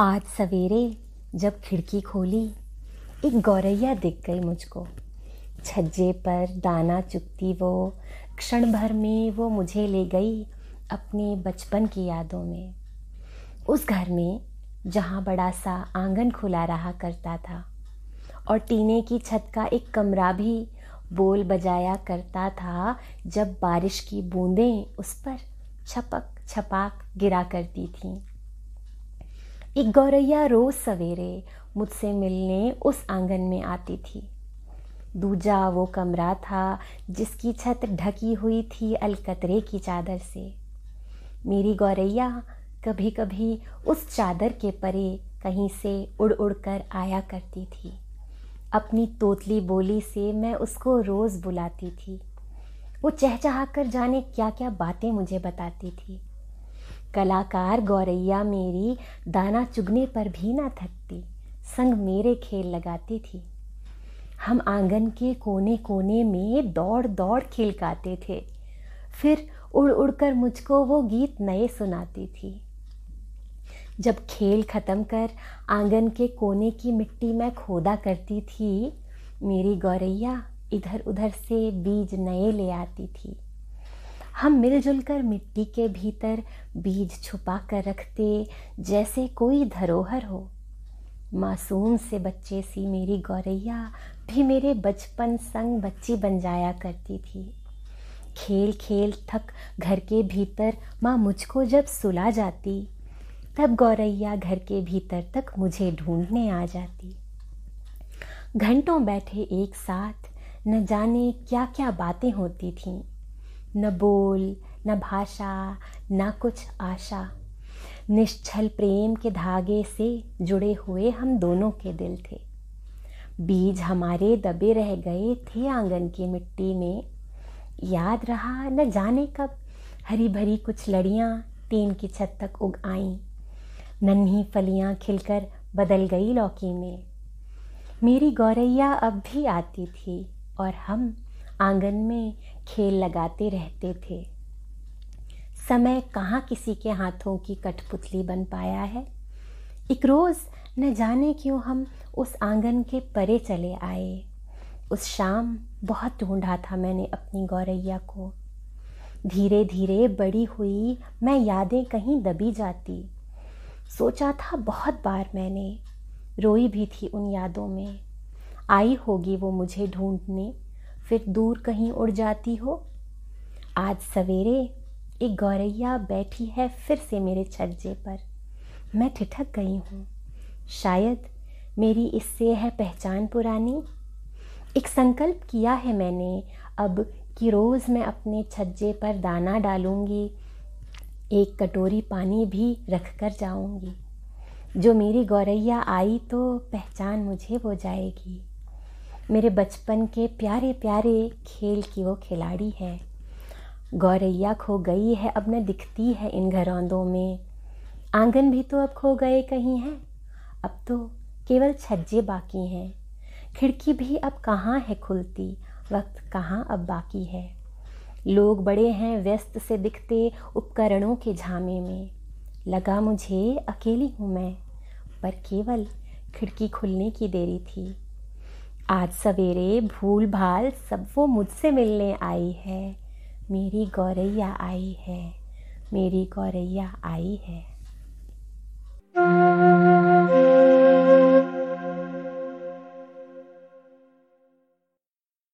आज सवेरे जब खिड़की खोली, एक गौरैया दिख गई मुझको। छज्जे पर दाना चुगती वो, क्षण भर में वो मुझे ले गई अपने बचपन की यादों में। उस घर में जहाँ बड़ा सा आँगन खुला रहा करता था, और टीने की छत का एक कमरा भी बोल बजाया करता था, जब बारिश की बूंदें उस पर छपक छपाक गिरा करती थीं। एक गौरैया रोज सवेरे मुझसे मिलने उस आँगन में आती थी। दूजा वो कमरा था जिसकी छत ढकी हुई थी अलकतरे की चादर से। मेरी गौरैया कभी कभी उस चादर के परे कहीं से उड़ उड़ कर आया करती थी। अपनी तोतली बोली से मैं उसको रोज़ बुलाती थी। वो चहचहा कर जाने क्या क्या बातें मुझे बताती थी। कलाकार गौरैया मेरी दाना चुगने पर भी ना थकती, संग मेरे खेल लगाती थी। हम आँगन के कोने कोने में दौड़ दौड़ खेल गाते थे। फिर उड़ उड़ कर मुझको वो गीत नए सुनाती थी। जब खेल ख़त्म कर आँगन के कोने की मिट्टी में खोदा करती थी, मेरी गौरैया इधर उधर से बीज नए ले आती थी। हम मिलजुल कर मिट्टी के भीतर बीज छुपा कर रखते जैसे कोई धरोहर हो। मासूम से बच्चे सी मेरी गौरैया, भी मेरे बचपन संग बच्ची बन जाया करती थी। खेल खेल थक घर के भीतर माँ मुझको जब सुला जाती, तब गौरैया घर के भीतर तक मुझे ढूँढने आ जाती। घंटों बैठे एक साथ, न जाने क्या क्या बातें होती थीं। न बोल, न भाषा, न कुछ आशा। निश्चल प्रेम के धागे से जुड़े हुए हम दोनों के दिल थे। बीज हमारे दबे रह गए थे आँगन की मिट्टी में। याद रहा न जाने कब हरी भरी कुछ लड़ियाँ टीन की छत तक उग आईं। नन्ही फलियाँ खिलकर बदल गई लौकी में। मेरी गौरैया अब भी आती थी और हम आँगन में खेल लगाते रहते थे। समय कहाँ किसी के हाथों की कठपुतली बन पाया है? एक रोज़ न जाने क्यों हम उस आँगन के परे चले आए। उस शाम बहुत ढूंढा था मैंने अपनी गौरैया को। धीरे धीरे बड़ी हुई मैं यादें कहीं दबी जाती। सोचा था बहुत बार मैंने, रोई भी थी उन यादों में। आई होगी वो मुझे ढूँढने। फिर दूर कहीं उड़ जाती हो। आज सवेरे एक गौरैया बैठी है फिर से मेरे छज्जे पर। मैं ठिठक गई हूँ। शायद मेरी इससे है पहचान पुरानी। एक संकल्प किया है मैंने, अब कि रोज़ मैं अपने छज्जे पर दाना डालूँगी, एक कटोरी पानी भी रख कर जाऊँगी। जो मेरी गौरैया आई तो पहचान मुझे हो जाएगी। मेरे बचपन के प्यारे प्यारे खेल की वो खिलाड़ी है। गौरैया खो गई है, अब न दिखती है इन घरौंदों में। आँगन भी तो अब खो गए कहीं हैं, अब तो केवल छज्जे बाकी हैं। खिड़की भी अब कहाँ है खुलती, वक्त कहाँ अब बाकी है। लोग बड़े हैं व्यस्त से दिखते उपकरणों के झामे में। लगा मुझे अकेली हूँ मैं, पर केवल खिड़की खुलने की देरी थी। आज सवेरे भूल भाल सब वो मुझसे मिलने आई है। मेरी गौरैया आई है। मेरी गौरैया आई है।